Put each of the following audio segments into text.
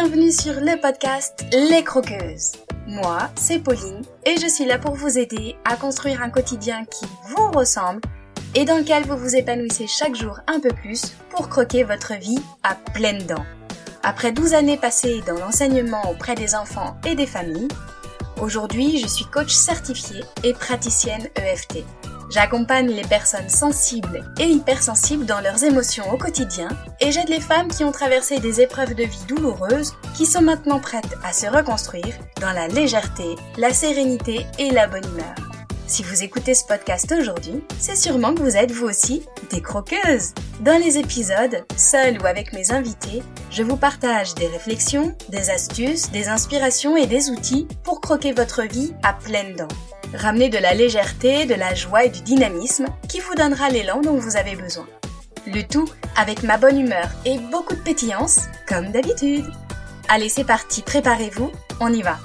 Bienvenue sur le podcast Les Croqueuses. Moi, c'est Pauline et je suis là pour vous aider à construire un quotidien qui vous ressemble et dans lequel vous vous épanouissez chaque jour un peu plus pour croquer votre vie à pleines dents. Après 12 années passées dans l'enseignement auprès des enfants et des familles, aujourd'hui je suis coach certifiée et praticienne EFT. J'accompagne les personnes sensibles et hypersensibles dans leurs émotions au quotidien et j'aide les femmes qui ont traversé des épreuves de vie douloureuses qui sont maintenant prêtes à se reconstruire dans la légèreté, la sérénité et la bonne humeur. Si vous écoutez ce podcast aujourd'hui, c'est sûrement que vous êtes vous aussi des croqueuses. Dans les épisodes, seul ou avec mes invités, je vous partage des réflexions, des astuces, des inspirations et des outils pour croquer votre vie à pleines dents. Ramenez de la légèreté, de la joie et du dynamisme qui vous donnera l'élan dont vous avez besoin. Le tout avec ma bonne humeur et beaucoup de pétillance, comme d'habitude. Allez, c'est parti, préparez-vous, on y va.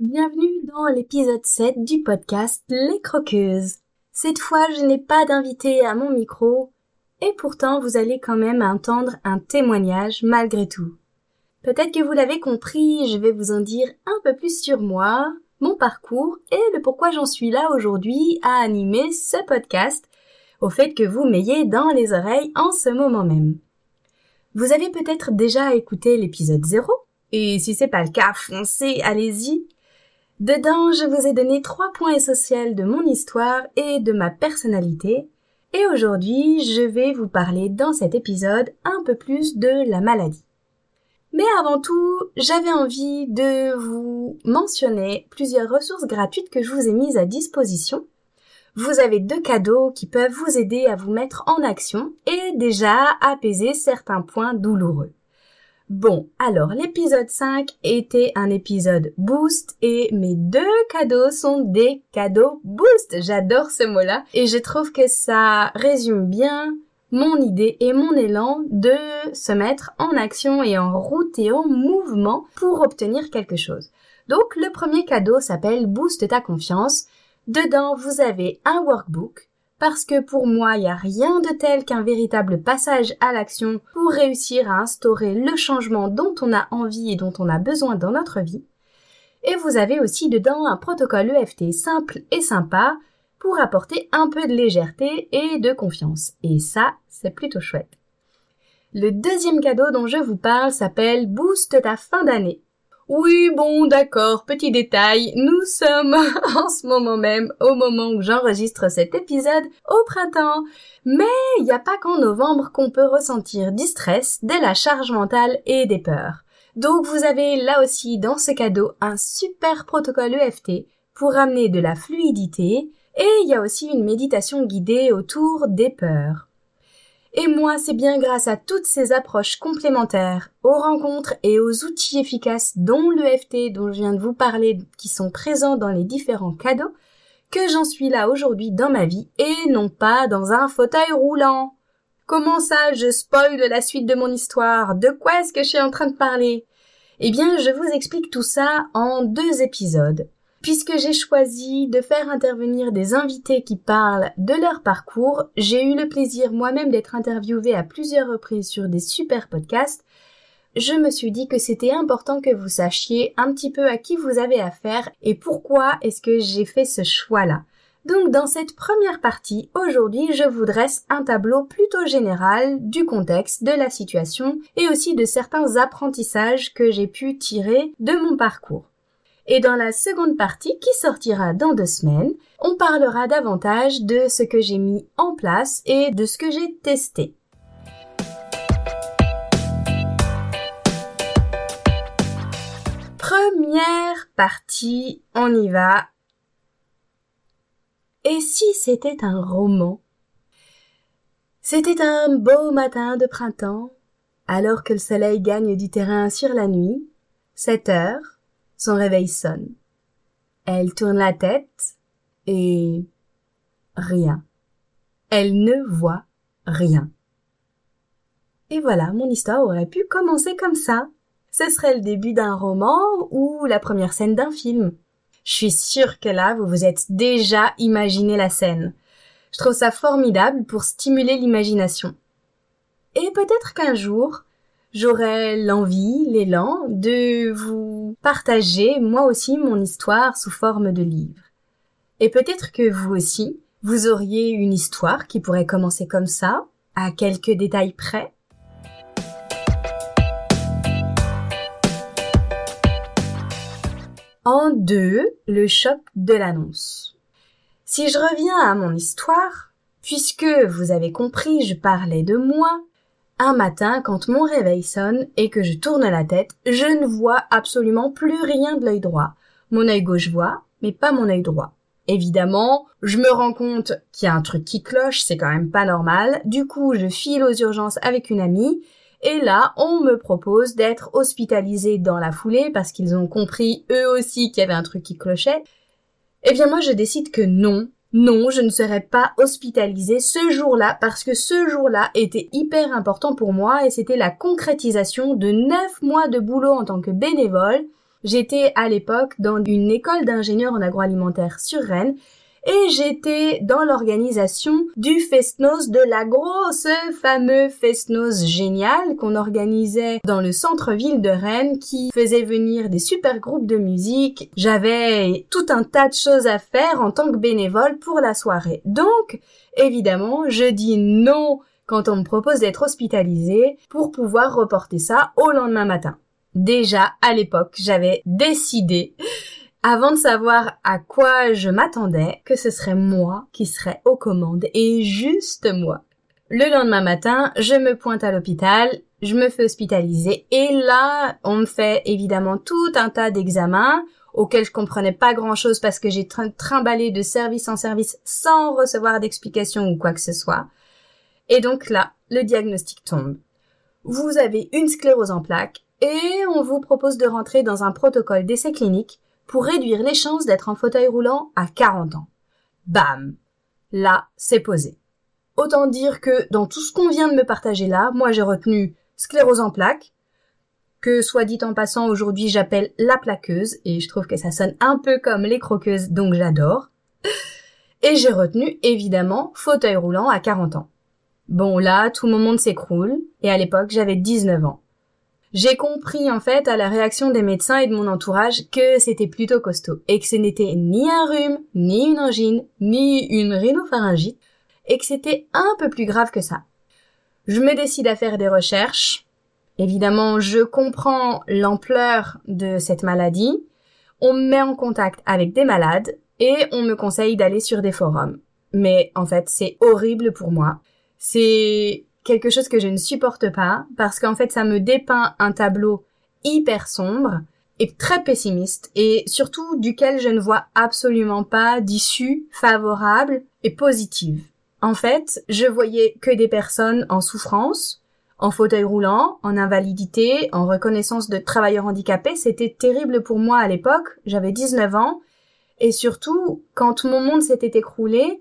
Bienvenue dans l'épisode 7 du podcast Les Croqueuses. Cette fois, je n'ai pas d'invité à mon micro, et pourtant vous allez quand même entendre un témoignage malgré tout. Peut-être que vous l'avez compris, je vais vous en dire un peu plus sur moi, mon parcours et le pourquoi j'en suis là aujourd'hui à animer ce podcast, au fait que vous m'ayez dans les oreilles en ce moment même. Vous avez peut-être déjà écouté l'épisode 0, et si c'est pas le cas, foncez, allez-y. Dedans, je vous ai donné trois points essentiels de mon histoire et de ma personnalité, et aujourd'hui, je vais vous parler dans cet épisode un peu plus de la maladie. Mais avant tout, j'avais envie de vous mentionner plusieurs ressources gratuites que je vous ai mises à disposition. Vous avez deux cadeaux qui peuvent vous aider à vous mettre en action et déjà apaiser certains points douloureux. Bon, alors l'épisode 5 était un épisode boost et mes deux cadeaux sont des cadeaux boost. J'adore ce mot-là et je trouve que ça résume bien mon idée et mon élan de se mettre en action et en route et en mouvement pour obtenir quelque chose. Donc le premier cadeau s'appelle Boost ta confiance. Dedans, vous avez un workbook parce que pour moi, il n'y a rien de tel qu'un véritable passage à l'action pour réussir à instaurer le changement dont on a envie et dont on a besoin dans notre vie. Et vous avez aussi dedans un protocole EFT simple et sympa pour apporter un peu de légèreté et de confiance. Et ça, c'est plutôt chouette. Le deuxième cadeau dont je vous parle s'appelle Boost ta fin d'année. Oui, bon, d'accord, petit détail, nous sommes en ce moment même, au moment où j'enregistre cet épisode, au printemps. Mais il n'y a pas qu'en novembre qu'on peut ressentir du stress, de la charge mentale et des peurs. Donc vous avez là aussi dans ce cadeau un super protocole EFT pour amener de la fluidité et il y a aussi une méditation guidée autour des peurs. Et moi, c'est bien grâce à toutes ces approches complémentaires, aux rencontres et aux outils efficaces dont l'EFT dont je viens de vous parler qui sont présents dans les différents cadeaux, que j'en suis là aujourd'hui dans ma vie et non pas dans un fauteuil roulant. Comment ça, je spoil la suite de mon histoire? De quoi est-ce que je suis en train de parler? Eh bien, je vous explique tout ça en deux épisodes. Puisque j'ai choisi de faire intervenir des invités qui parlent de leur parcours, j'ai eu le plaisir moi-même d'être interviewée à plusieurs reprises sur des super podcasts. Je me suis dit que c'était important que vous sachiez un petit peu à qui vous avez affaire et pourquoi est-ce que j'ai fait ce choix-là. Donc dans cette première partie, aujourd'hui, je vous dresse un tableau plutôt général du contexte, de la situation et aussi de certains apprentissages que j'ai pu tirer de mon parcours. Et dans la seconde partie, qui sortira dans deux semaines, on parlera davantage de ce que j'ai mis en place et de ce que j'ai testé. Première partie, on y va. Et si c'était un roman? C'était un beau matin de printemps, alors que le soleil gagne du terrain sur la nuit, 7 heures, son réveil sonne. Elle tourne la tête et rien. Elle ne voit rien. Et voilà, mon histoire aurait pu commencer comme ça. Ce serait le début d'un roman ou la première scène d'un film. Je suis sûre que là, vous vous êtes déjà imaginé la scène. Je trouve ça formidable pour stimuler l'imagination. Et peut-être qu'un jour, j'aurai l'envie, l'élan de vous partager moi aussi mon histoire sous forme de livre. Et peut-être que vous aussi, vous auriez une histoire qui pourrait commencer comme ça, à quelques détails près. En deux, le choc de l'annonce. Si je reviens à mon histoire, puisque vous avez compris, je parlais de moi, un matin, quand mon réveil sonne et que je tourne la tête, je ne vois absolument plus rien de l'œil droit. Mon œil gauche voit, mais pas mon œil droit. Évidemment, je me rends compte qu'il y a un truc qui cloche, c'est quand même pas normal. Du coup, je file aux urgences avec une amie. Et là, on me propose d'être hospitalisée dans la foulée parce qu'ils ont compris eux aussi qu'il y avait un truc qui clochait. Eh bien moi, je décide que non, non, je ne serai pas hospitalisée ce jour-là parce que ce jour-là était hyper important pour moi et c'était la concrétisation de neuf mois de boulot en tant que bénévole. J'étais à l'époque dans une école d'ingénieurs en agroalimentaire sur Rennes et j'étais dans l'organisation du Festnos de la grosse fameux Festnos génial qu'on organisait dans le centre-ville de Rennes qui faisait venir des super groupes de musique. J'avais tout un tas de choses à faire en tant que bénévole pour la soirée. Donc, évidemment, je dis non quand on me propose d'être hospitalisé pour pouvoir reporter ça au lendemain matin. Déjà, à l'époque, j'avais décidé avant de savoir à quoi je m'attendais, que ce serait moi qui serais aux commandes, et juste moi. Le lendemain matin, je me pointe à l'hôpital, je me fais hospitaliser, et là, on me fait évidemment tout un tas d'examens, auxquels je comprenais pas grand chose parce que j'ai trimballé de service en service sans recevoir d'explication ou quoi que ce soit. Et donc là, le diagnostic tombe. Vous avez une sclérose en plaques et on vous propose de rentrer dans un protocole d'essai clinique pour réduire les chances d'être en fauteuil roulant à 40 ans. Bam Là, c'est posé. Autant dire que dans tout ce qu'on vient de me partager là, moi j'ai retenu sclérose en plaques, que soit dit en passant aujourd'hui j'appelle la plaqueuse, et je trouve que ça sonne un peu comme les croqueuses, donc j'adore. Et j'ai retenu évidemment fauteuil roulant à 40 ans. Bon là, tout mon monde s'écroule, et à l'époque j'avais 19 ans. J'ai compris en fait à la réaction des médecins et de mon entourage que c'était plutôt costaud et que ce n'était ni un rhume, ni une angine, ni une rhinopharyngite et que c'était un peu plus grave que ça. Je me décide à faire des recherches. Évidemment, je comprends l'ampleur de cette maladie. On me met en contact avec des malades et on me conseille d'aller sur des forums. Mais en fait, c'est horrible pour moi. C'est quelque chose que je ne supporte pas parce qu'en fait ça me dépeint un tableau hyper sombre et très pessimiste et surtout duquel je ne vois absolument pas d'issue favorable et positive. En fait, je voyais que des personnes en souffrance, en fauteuil roulant, en invalidité, en reconnaissance de travailleurs handicapés. C'était terrible pour moi à l'époque, j'avais 19 ans, et surtout, quand mon monde s'était écroulé,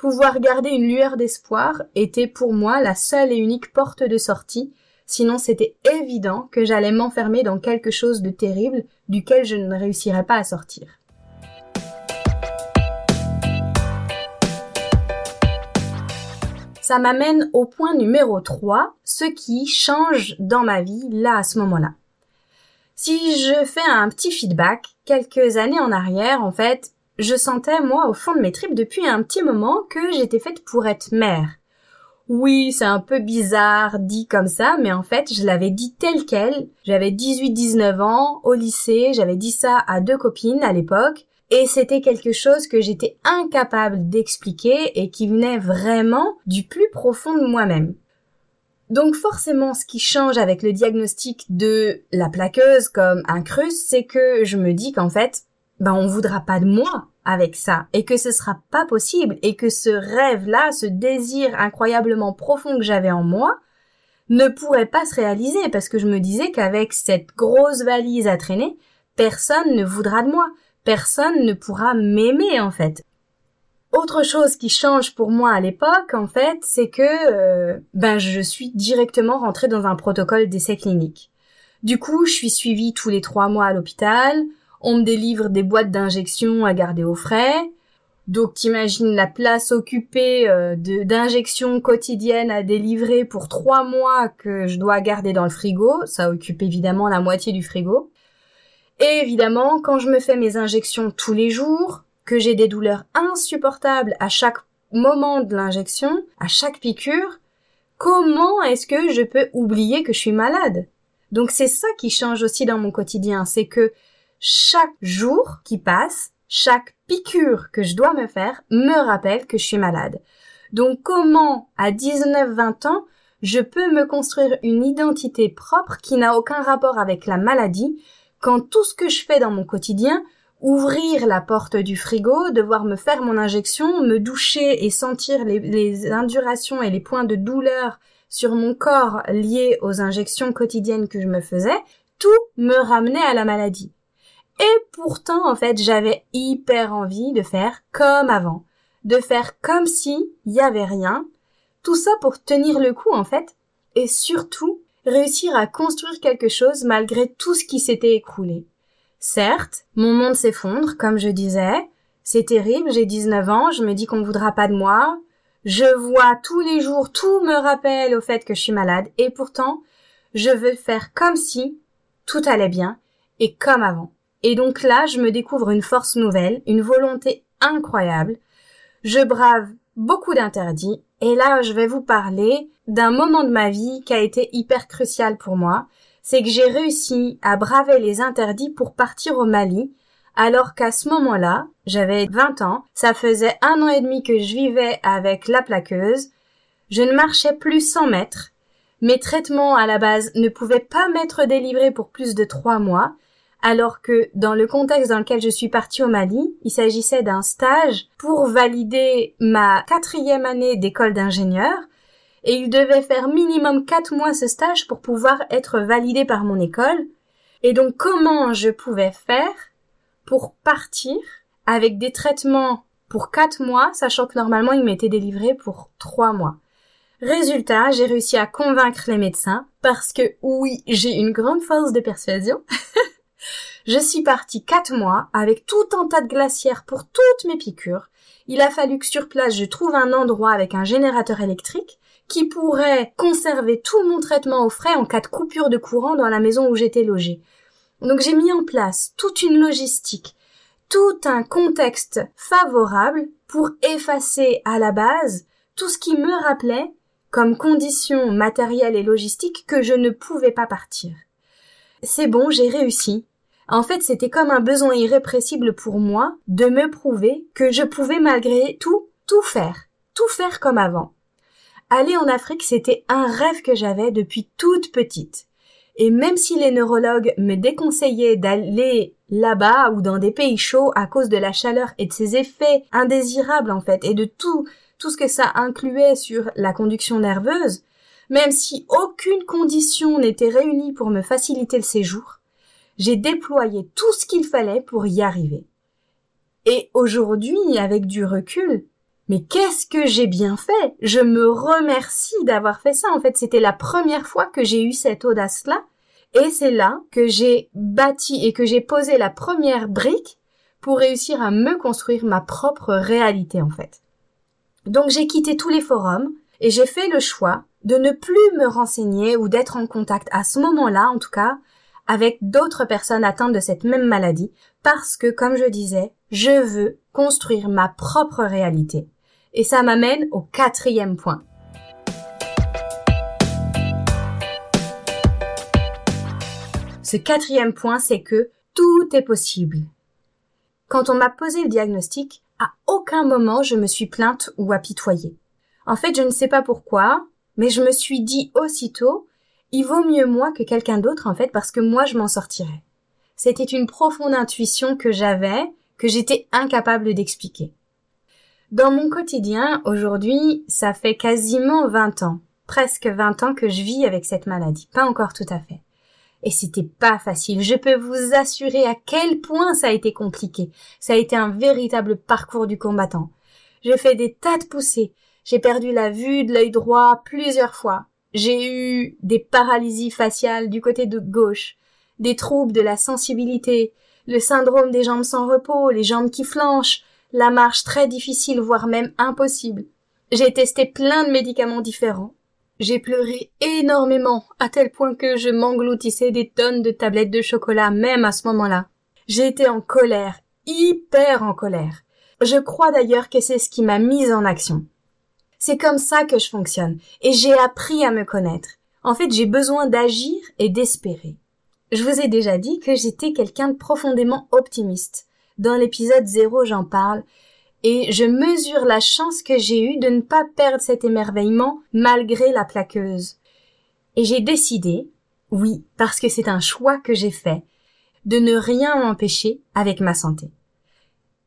Pouvoir garder une lueur d'espoir était pour moi la seule et unique porte de sortie, sinon c'était évident que j'allais m'enfermer dans quelque chose de terrible duquel je ne réussirais pas à sortir. Ça m'amène au point numéro 3, ce qui change dans ma vie là à ce moment-là. Si je fais un petit feedback, quelques années en arrière, en fait, je sentais, moi, au fond de mes tripes depuis un petit moment que j'étais faite pour être mère. Oui, c'est un peu bizarre dit comme ça, mais en fait, je l'avais dit tel quel. J'avais 18-19 ans, au lycée, j'avais dit ça à deux copines à l'époque, et c'était quelque chose que j'étais incapable d'expliquer et qui venait vraiment du plus profond de moi-même. Donc forcément, ce qui change avec le diagnostic de la plaqueuse comme un crus, c'est que je me dis qu'en fait, ben on voudra pas de moi avec ça et que ce sera pas possible et que ce rêve-là, ce désir incroyablement profond que j'avais en moi ne pourrait pas se réaliser parce que je me disais qu'avec cette grosse valise à traîner, personne ne voudra de moi, personne ne pourra m'aimer en fait. Autre chose qui change pour moi à l'époque, en fait, c'est que euh, ben je suis directement rentrée dans un protocole d'essai clinique. Du coup, je suis suivie tous les trois mois à l'hôpital, on me délivre des boîtes d'injection à garder au frais. Donc t'imagines la place occupée euh, d'injections quotidiennes à délivrer pour trois mois que je dois garder dans le frigo. Ça occupe évidemment la moitié du frigo. Et évidemment, quand je me fais mes injections tous les jours, que j'ai des douleurs insupportables à chaque moment de l'injection, à chaque piqûre, comment est-ce que je peux oublier que je suis malade? Donc c'est ça qui change aussi dans mon quotidien, c'est que chaque jour qui passe, chaque piqûre que je dois me faire me rappelle que je suis malade. Donc comment, à 19-20 ans, je peux me construire une identité propre qui n'a aucun rapport avec la maladie quand tout ce que je fais dans mon quotidien ouvrir la porte du frigo, devoir me faire mon injection, me doucher et sentir les, indurations et les points de douleur sur mon corps liés aux injections quotidiennes que je me faisais, tout me ramenait à la maladie. Et pourtant, en fait, j'avais hyper envie de faire comme avant, de faire comme si il y avait rien, tout ça pour tenir le coup, en fait, et surtout réussir à construire quelque chose malgré tout ce qui s'était écroulé. Certes, mon monde s'effondre, comme je disais. C'est terrible, j'ai 19 ans, je me dis qu'on voudra pas de moi. Je vois tous les jours, tout me rappelle au fait que je suis malade, et pourtant, je veux faire comme si tout allait bien, et comme avant. Et donc là, je me découvre une force nouvelle, une volonté incroyable. Je brave beaucoup d'interdits, et là, je vais vous parler d'un moment de ma vie qui a été hyper crucial pour moi, c'est que j'ai réussi à braver les interdits pour partir au Mali, alors qu'à ce moment-là, j'avais 20 ans, ça faisait un an et demi que je vivais avec la plaqueuse, je ne marchais plus 100 mètres, mes traitements à la base ne pouvaient pas m'être délivrés pour plus de trois mois, alors que dans le contexte dans lequel je suis partie au Mali, il s'agissait d'un stage pour valider ma quatrième année d'école d'ingénieur, et il devait faire minimum quatre mois ce stage pour pouvoir être validé par mon école. Et donc comment je pouvais faire pour partir avec des traitements pour quatre mois, sachant que normalement ils m'étaient délivrés pour trois mois? Résultat, j'ai réussi à convaincre les médecins parce que oui, j'ai une grande force de persuasion. je suis partie quatre mois avec tout un tas de glacières pour toutes mes piqûres. Il a fallu que sur place je trouve un endroit avec un générateur électrique qui pourrait conserver tout mon traitement au frais en cas de coupure de courant dans la maison où j'étais logée. Donc j'ai mis en place toute une logistique, tout un contexte favorable pour effacer à la base tout ce qui me rappelait comme condition matérielle et logistique que je ne pouvais pas partir. C'est bon, j'ai réussi. En fait, c'était comme un besoin irrépressible pour moi de me prouver que je pouvais malgré tout, tout faire, tout faire comme avant. Aller en Afrique, c'était un rêve que j'avais depuis toute petite. Et même si les neurologues me déconseillaient d'aller là-bas ou dans des pays chauds à cause de la chaleur et de ses effets indésirables en fait, et de tout, tout ce que ça incluait sur la conduction nerveuse, même si aucune condition n'était réunie pour me faciliter le séjour, j'ai déployé tout ce qu'il fallait pour y arriver. Et aujourd'hui, avec du recul, mais qu'est-ce que j'ai bien fait? Je me remercie d'avoir fait ça. En fait, c'était la première fois que j'ai eu cette audace-là. Et c'est là que j'ai bâti et que j'ai posé la première brique pour réussir à me construire ma propre réalité, en fait. Donc j'ai quitté tous les forums et j'ai fait le choix de ne plus me renseigner ou d'être en contact à ce moment-là, en tout cas, avec d'autres personnes atteintes de cette même maladie, parce que, comme je disais, je veux construire ma propre réalité. Et ça m'amène au quatrième point. Ce quatrième point, c'est que tout est possible. Quand on m'a posé le diagnostic, à aucun moment je me suis plainte ou apitoyée. En fait, je ne sais pas pourquoi, mais je me suis dit aussitôt, il vaut mieux moi que quelqu'un d'autre en fait parce que moi je m'en sortirai. C'était une profonde intuition que j'avais, que j'étais incapable d'expliquer. Dans mon quotidien, aujourd'hui, ça fait quasiment 20 ans, presque 20 ans que je vis avec cette maladie. Pas encore tout à fait. Et c'était pas facile. Je peux vous assurer à quel point ça a été compliqué. Ça a été un véritable parcours du combattant. J'ai fait des tas de poussées. J'ai perdu la vue de l'œil droit plusieurs fois. J'ai eu des paralysies faciales du côté de gauche, des troubles de la sensibilité, le syndrome des jambes sans repos, les jambes qui flanchent, la marche très difficile, voire même impossible. J'ai testé plein de médicaments différents. J'ai pleuré énormément, à tel point que je m'engloutissais des tonnes de tablettes de chocolat même à ce moment-là. Été en colère, hyper en colère. Je crois d'ailleurs que c'est ce qui m'a mise en action. C'est comme ça que je fonctionne, et j'ai appris à me connaître. En fait, j'ai besoin d'agir et d'espérer. Je vous ai déjà dit que j'étais quelqu'un de profondément optimiste. Dans l'épisode 0, j'en parle, et je mesure la chance que j'ai eue de ne pas perdre cet émerveillement malgré la plaqueuse. Et j'ai décidé, oui, parce que c'est un choix que j'ai fait, de ne rien m'empêcher avec ma santé.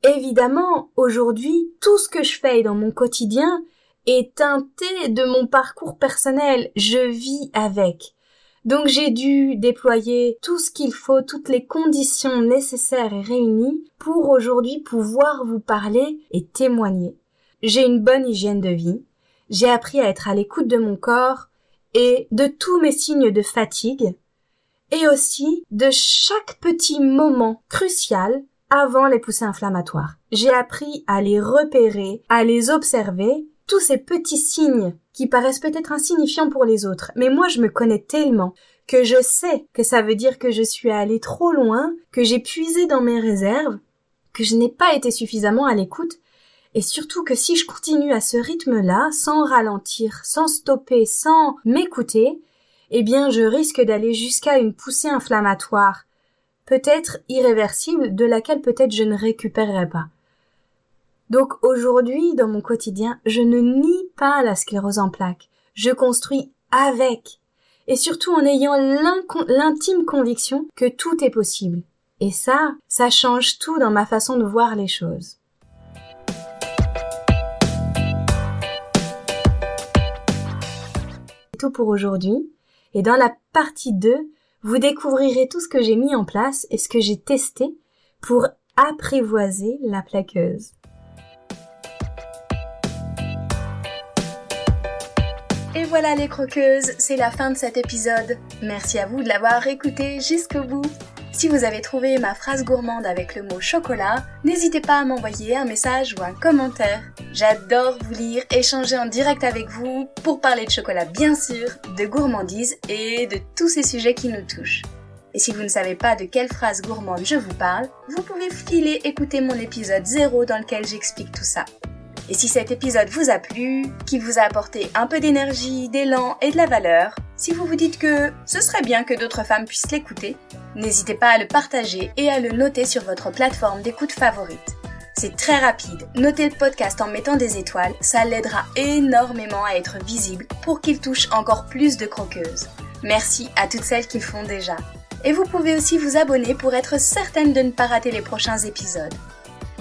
Évidemment, aujourd'hui, tout ce que je fais dans mon quotidien est teinté de mon parcours personnel. Je vis avec. Donc j'ai dû déployer tout ce qu'il faut, toutes les conditions nécessaires et réunies pour aujourd'hui pouvoir vous parler et témoigner. J'ai une bonne hygiène de vie. J'ai appris à être à l'écoute de mon corps et de tous mes signes de fatigue et aussi de chaque petit moment crucial avant les poussées inflammatoires. J'ai appris à les repérer, à les observer, tous ces petits signes qui paraissent peut-être insignifiants pour les autres, mais moi je me connais tellement que je sais que ça veut dire que je suis allée trop loin, que j'ai puisé dans mes réserves, que je n'ai pas été suffisamment à l'écoute, et surtout que si je continue à ce rythme-là, sans ralentir, sans stopper, sans m'écouter, eh bien je risque d'aller jusqu'à une poussée inflammatoire, peut-être irréversible, de laquelle peut-être je ne récupérerai pas. Donc aujourd'hui, dans mon quotidien, je ne nie pas la sclérose en plaques. Je construis avec. Et surtout en ayant l'intime conviction que tout est possible. Et ça, ça change tout dans ma façon de voir les choses. C'est tout pour aujourd'hui. Et dans la partie 2, vous découvrirez tout ce que j'ai mis en place et ce que j'ai testé pour apprivoiser la plaqueuse. Et voilà les croqueuses, c'est la fin de cet épisode. Merci à vous de l'avoir écouté jusqu'au bout. Si vous avez trouvé ma phrase gourmande avec le mot chocolat, n'hésitez pas à m'envoyer un message ou un commentaire. J'adore vous lire, échanger en direct avec vous pour parler de chocolat bien sûr, de gourmandise et de tous ces sujets qui nous touchent. Et si vous ne savez pas de quelle phrase gourmande je vous parle, vous pouvez filer écouter mon épisode 0 dans lequel j'explique tout ça. Et si cet épisode vous a plu, qu'il vous a apporté un peu d'énergie, d'élan et de la valeur, si vous vous dites que ce serait bien que d'autres femmes puissent l'écouter, n'hésitez pas à le partager et à le noter sur votre plateforme d'écoute favorite. C'est très rapide. Notez le podcast en mettant des étoiles, ça l'aidera énormément à être visible pour qu'il touche encore plus de croqueuses. Merci à toutes celles qui le font déjà. Et vous pouvez aussi vous abonner pour être certaine de ne pas rater les prochains épisodes.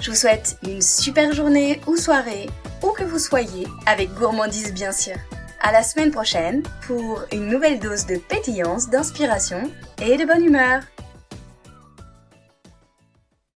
Je vous souhaite une super journée ou soirée, où que vous soyez, avec gourmandise bien sûr. À la semaine prochaine pour une nouvelle dose de pétillance, d'inspiration et de bonne humeur.